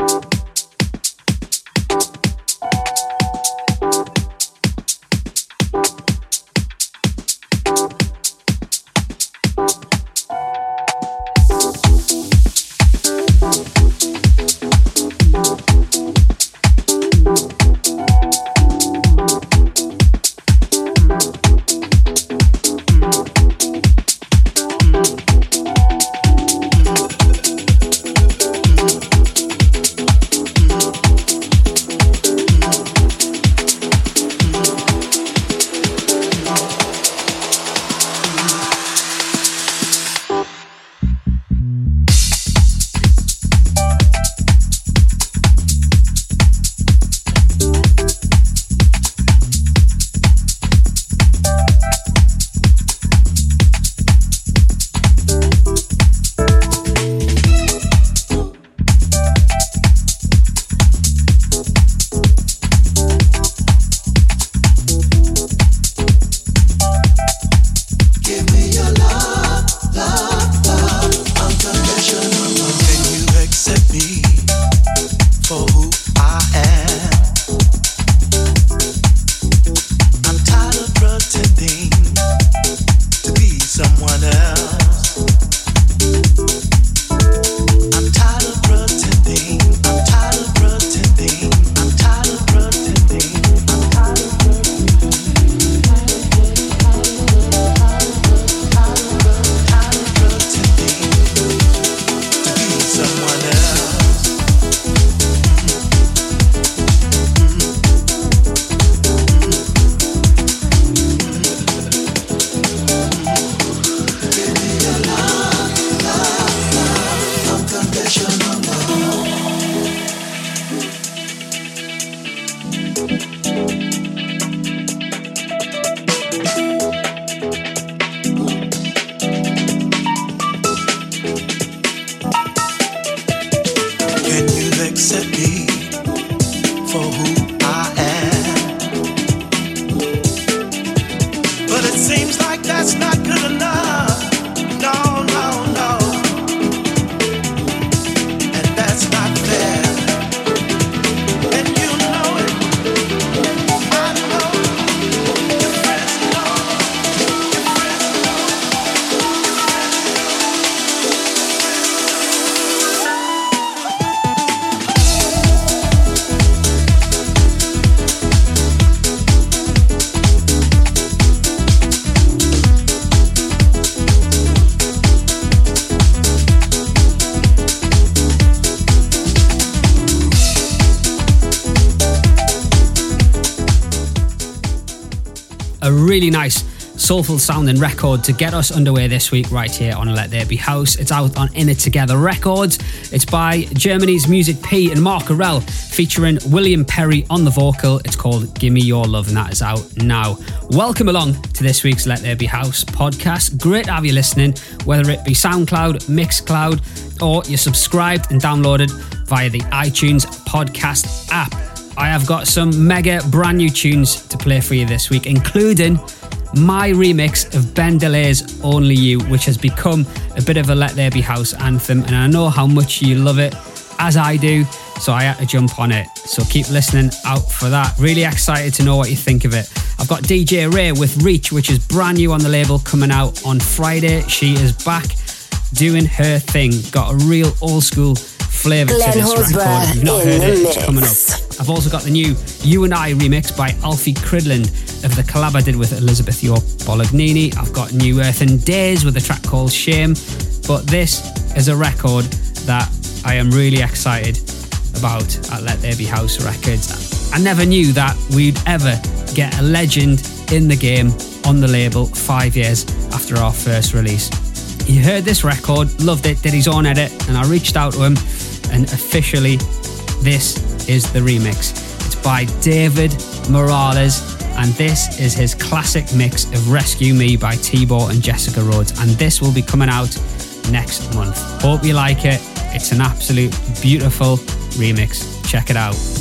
you really nice soulful sounding record to get us underway this week right here on Let There Be House. It's out on In It Together Records. It's by Germany's Music P and Mark Arel featuring William Perry on the vocal. It's called Gimme Your Love and that is out now. Welcome along to this week's Let There Be House podcast. Great to have you listening, whether it be SoundCloud, Mixcloud, or you're subscribed and downloaded via the iTunes podcast app. I have got some mega brand new tunes to play for you this week, including my remix of Ben DeLay's Only You, which has become a bit of a Let There Be House anthem, and I know how much you love it, as I do, so I had to jump on it. So keep listening out for that. Really excited to know what you think of it. I've got DJ Ray with Reach, which is brand new on the label, coming out on Friday. She is back doing her thing. Got a real old school flavour to this record. If you've not heard it, it's coming up. I've also got the new You and I remix by Alfie Cridland of the collab I did with Elizabeth York Bolognini. I've got New Earth and Days with a track called Shame. But this is a record that I am really excited about at Let There Be House Records. I never knew that we'd ever get a legend in the game on the label five years after our first release. He heard this record, loved it, did his own edit, and I reached out to him, and officially, this is the remix. It's by David Morales, and this is his classic mix of Rescue Me by T-Bor and Jessica Rhodes, and this will be coming out next month. Hope you like it. It's an absolute beautiful remix. Check it out.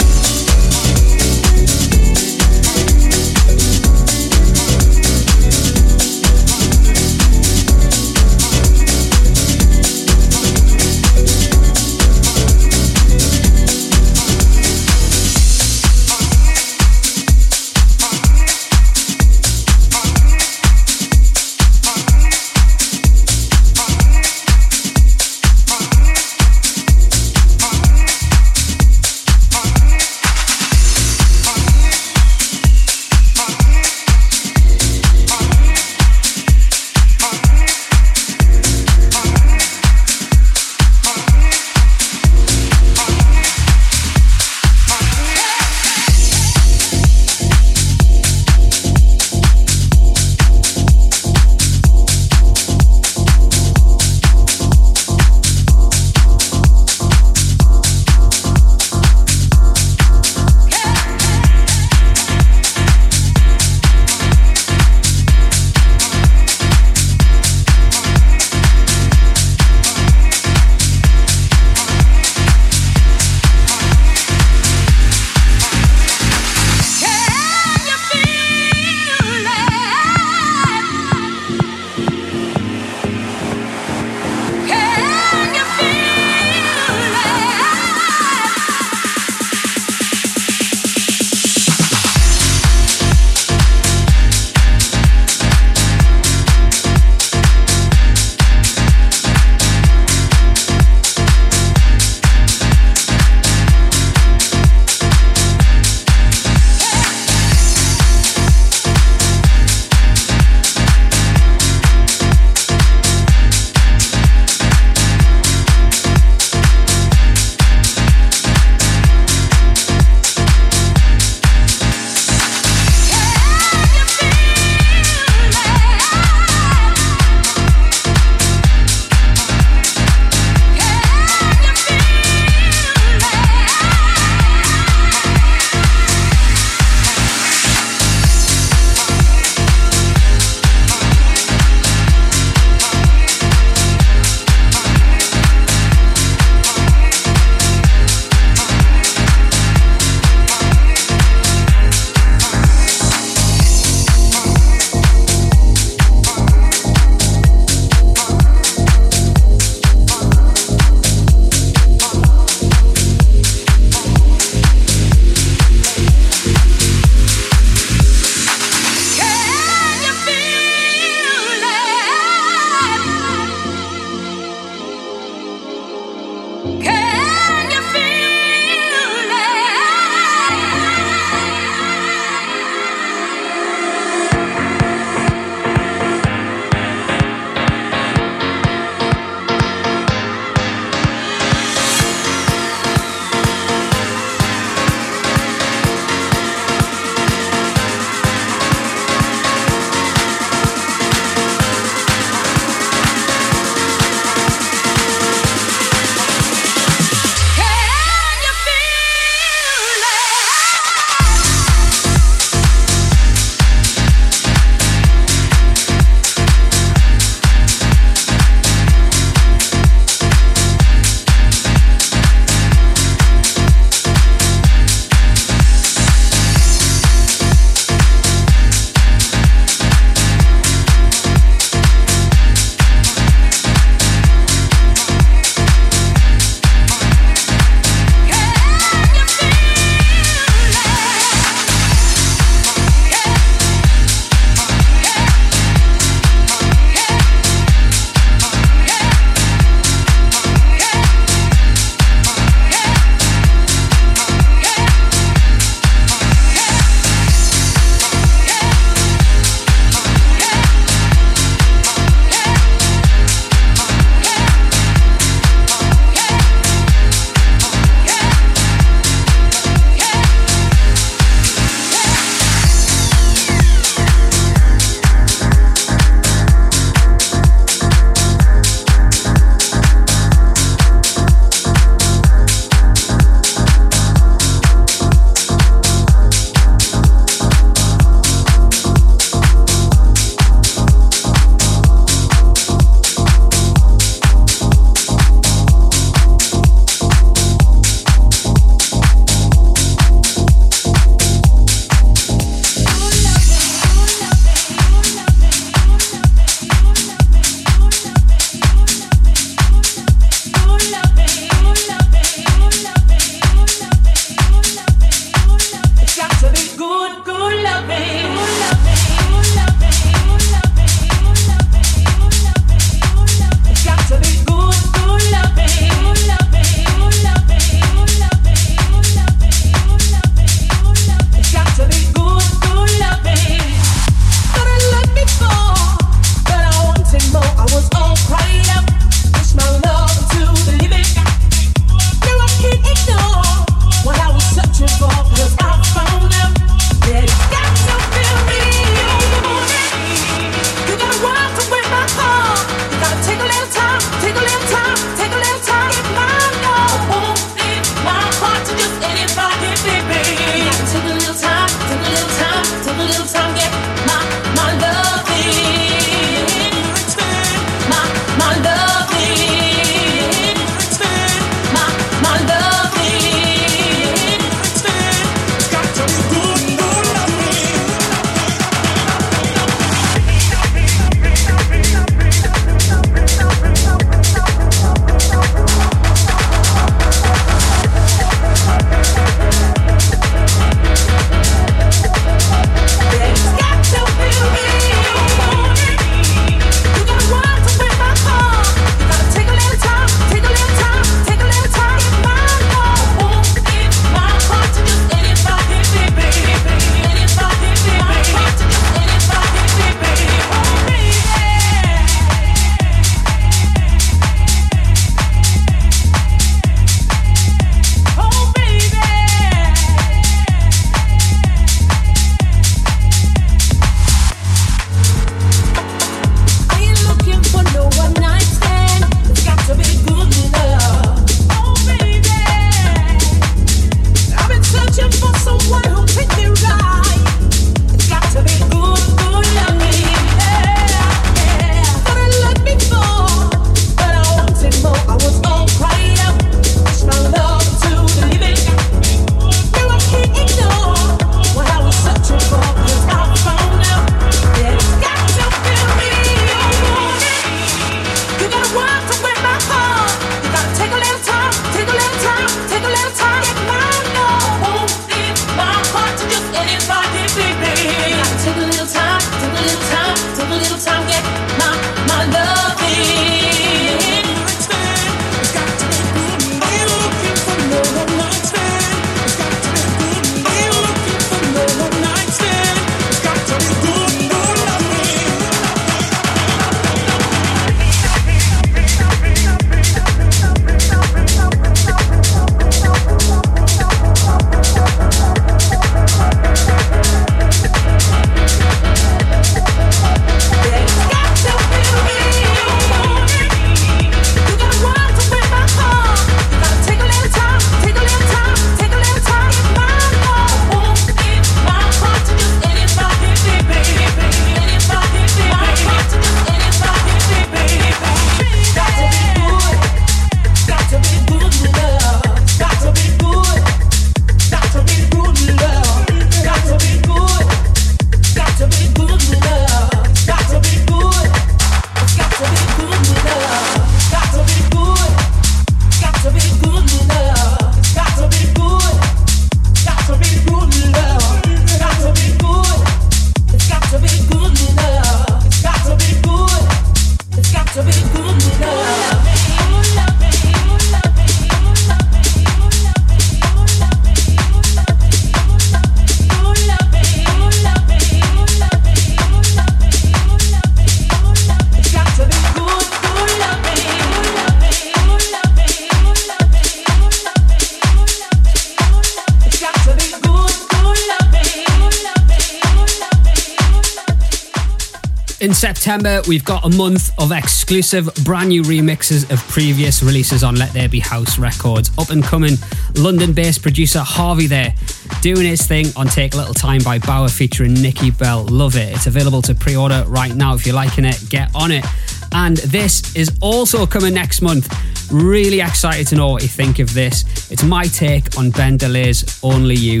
September, we've got a month of exclusive brand new remixes of previous releases on Let There Be House Records. Up and coming London based producer Harvey there, doing his thing on Take a Little Time by Bauer featuring Nikki Bell. Love it. It's available to pre order right now. If you're liking it, get on it. And this is also coming next month. Really excited to know what you think of this. It's my take on Ben DeLay's Only You.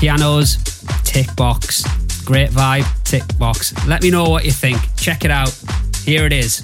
Pianos, tick box, great vibe, tick box. Let me know what you think. Check it out. Here it is.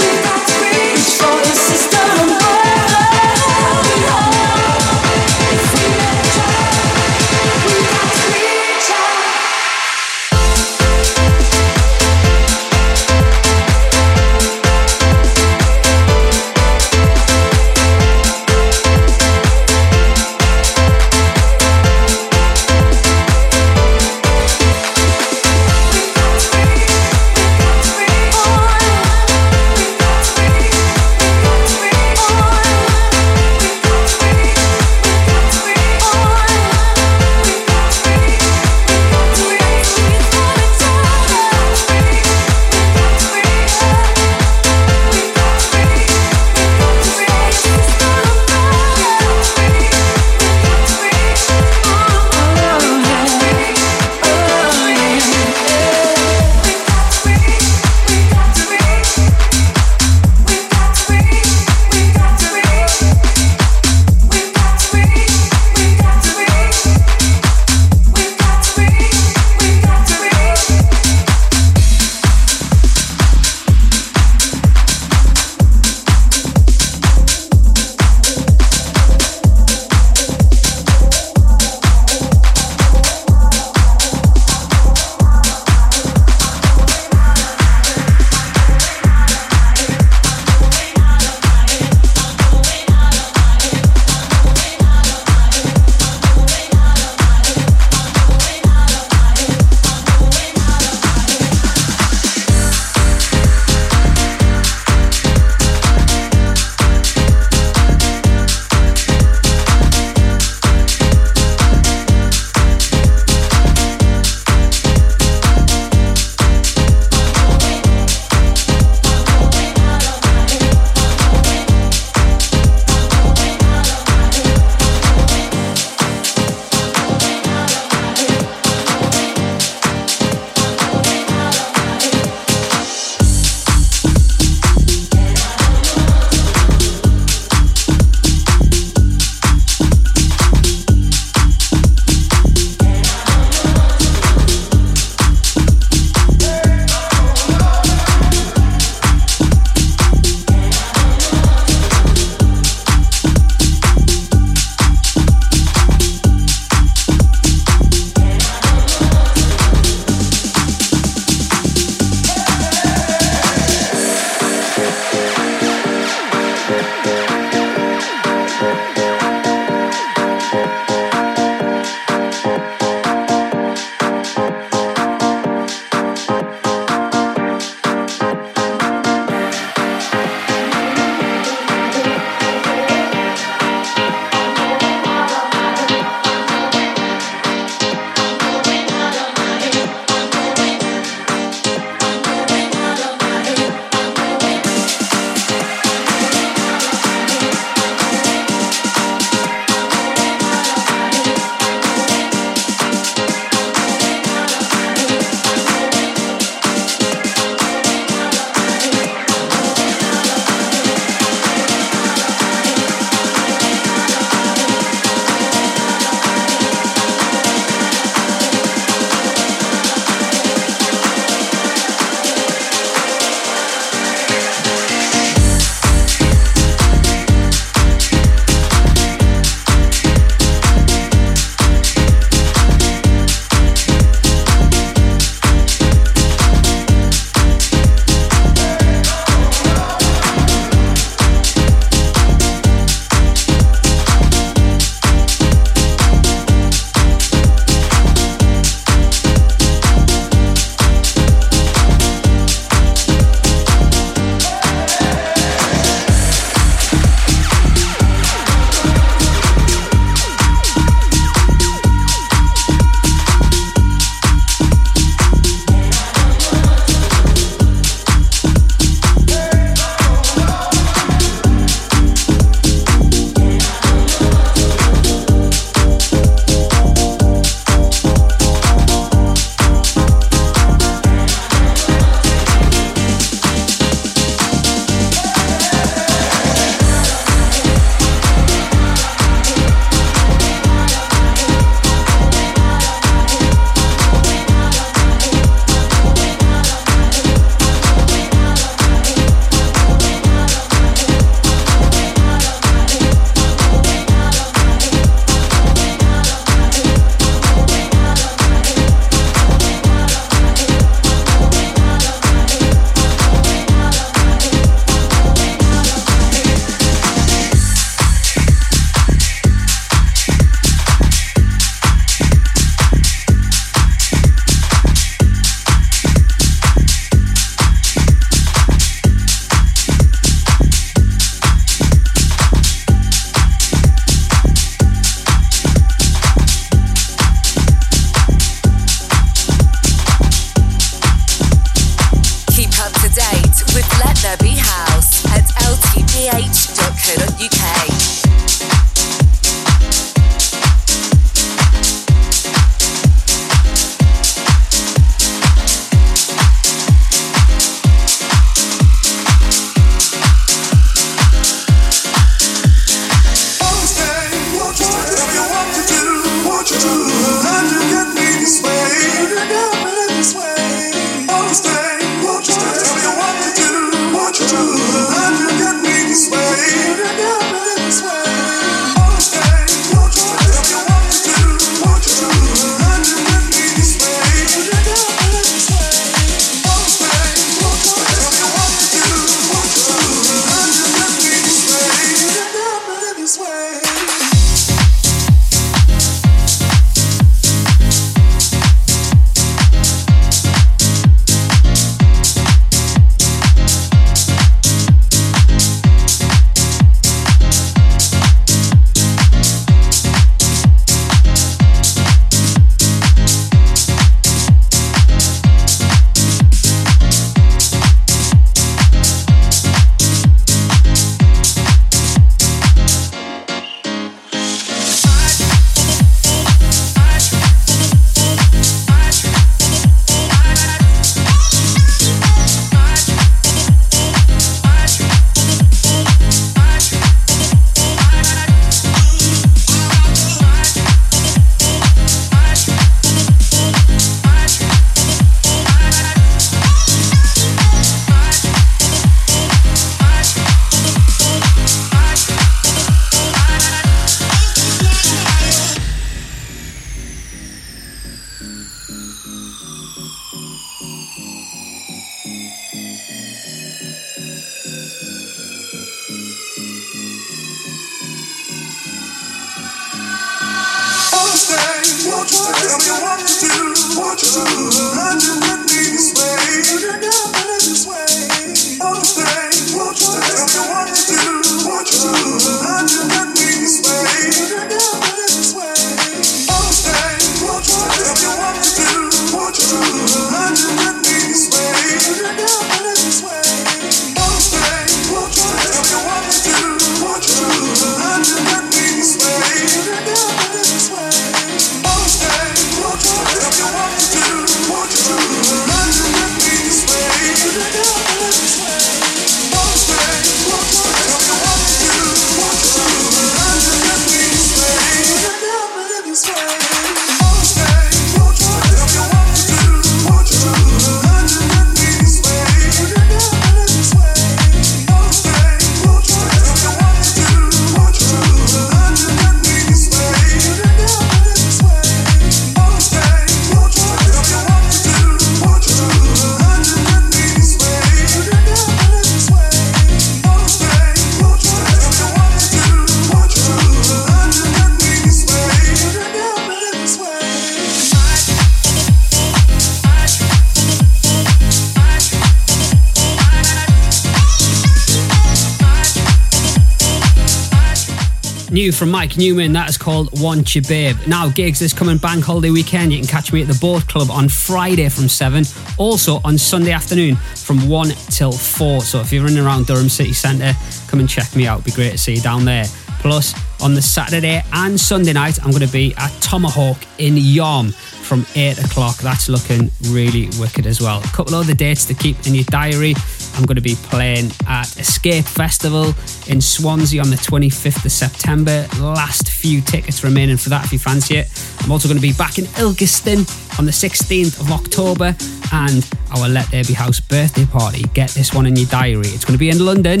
New from Mike Newman. That is called Want You Babe. Now, gigs this coming bank holiday weekend. You can catch me at the Boat Club on Friday from 7. Also on Sunday afternoon from 1 till 4. So if you're in and around Durham City Centre, come and check me out. It'd be great to see you down there. Plus, on the Saturday and Sunday night, I'm going to be at Tomahawk in Yarm from 8 o'clock. That's looking really wicked as well. A couple other dates to keep in your diary. I'm going to be playing at Escape Festival in Swansea on the 25th of September. Last few tickets remaining for that if you fancy it. I'm also going to be back in Ilkeston on the 16th of October and our Let There Be House birthday party. Get this one in your diary. It's going to be in London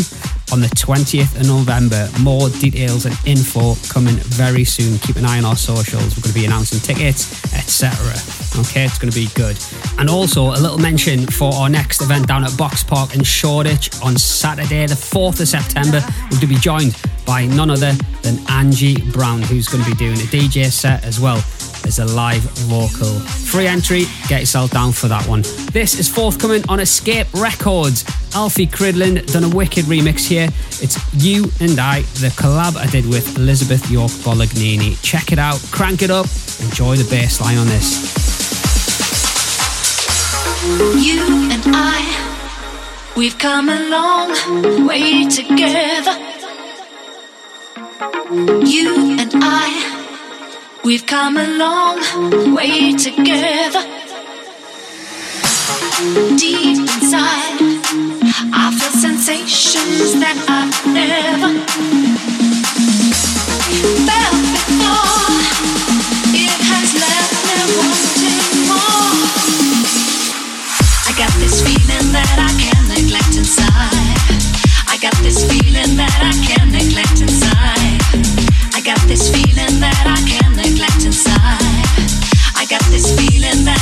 on the 20th of November. More details and info coming very soon. Keep an eye on our socials. We're going to be announcing tickets, etc. Okay, it's going to be good. And also a little mention for our next event down at Box Park in Shoreditch on Saturday, the 4th of September. We're going to be joined by none other than Angie Brown, who's going to be doing a DJ set as well as a live vocal. Free entry, get yourself down for that one. This is forthcoming on Escape Records. Alfie Cridland done a wicked remix here. It's You and I, the collab I did with Elizabeth York Bolognini. Check it out, crank it up, enjoy the bass line on this. You and I, we've come a long way together. You and I, we've come a long way together. Deep inside, I feel sensations that I've never felt before. It has left me wanting more. I got this feeling that I can't neglect inside. I got this feeling that I can't neglect inside. I got this feeling that I can't. I got this feeling that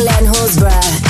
Glen Horsborough.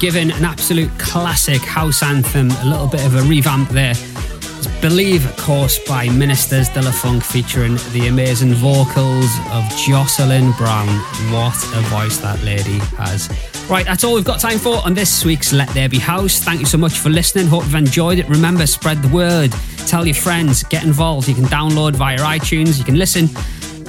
Given an absolute classic house anthem a little bit of a revamp there. It's Believe, of course, by Ministers de la Funk featuring the amazing vocals of Jocelyn Brown. What a voice that lady has. Right, that's all we've got time for on this week's Let There Be House. Thank you so much for listening. Hope you've enjoyed it. Remember, spread the word, tell your friends, get involved. You can download via iTunes, you can listen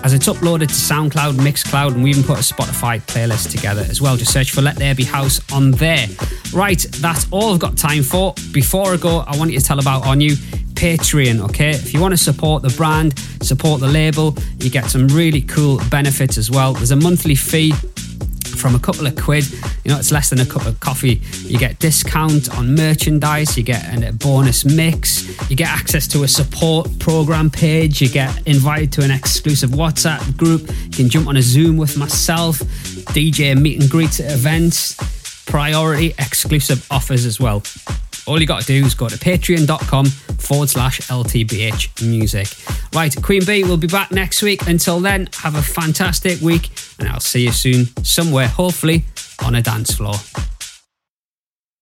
as it's uploaded to SoundCloud, Mixcloud, and we even put a Spotify playlist together as well. Just search for Let There Be House on there. Right, that's all I've got time for. Before I go, I want you to tell about our new Patreon, okay? If you want to support the brand, support the label, you get some really cool benefits as well. There's a monthly fee from a couple of quid. You know, it's less than a cup of coffee. You get discount on merchandise, you get a bonus mix, you get access to a support program page, you get invited to an exclusive WhatsApp group, you can jump on a Zoom with myself, DJ meet and greet at events, priority exclusive offers as well. All you got to do is go to patreon.com forward slash LTBH music. Right, Queen Bee we'll be back next week. Until then, have a fantastic week and I'll see you soon somewhere, hopefully on a dance floor.